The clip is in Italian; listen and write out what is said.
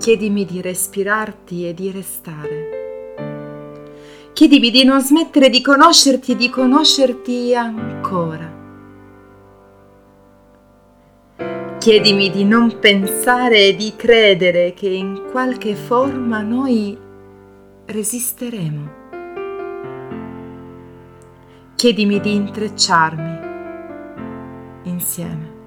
Chiedimi di respirarti e di restare. Chiedimi di non smettere di conoscerti e di conoscerti ancora. Chiedimi di non pensare e di credere che in qualche forma noi resisteremo. Chiedimi di intrecciarmi insieme.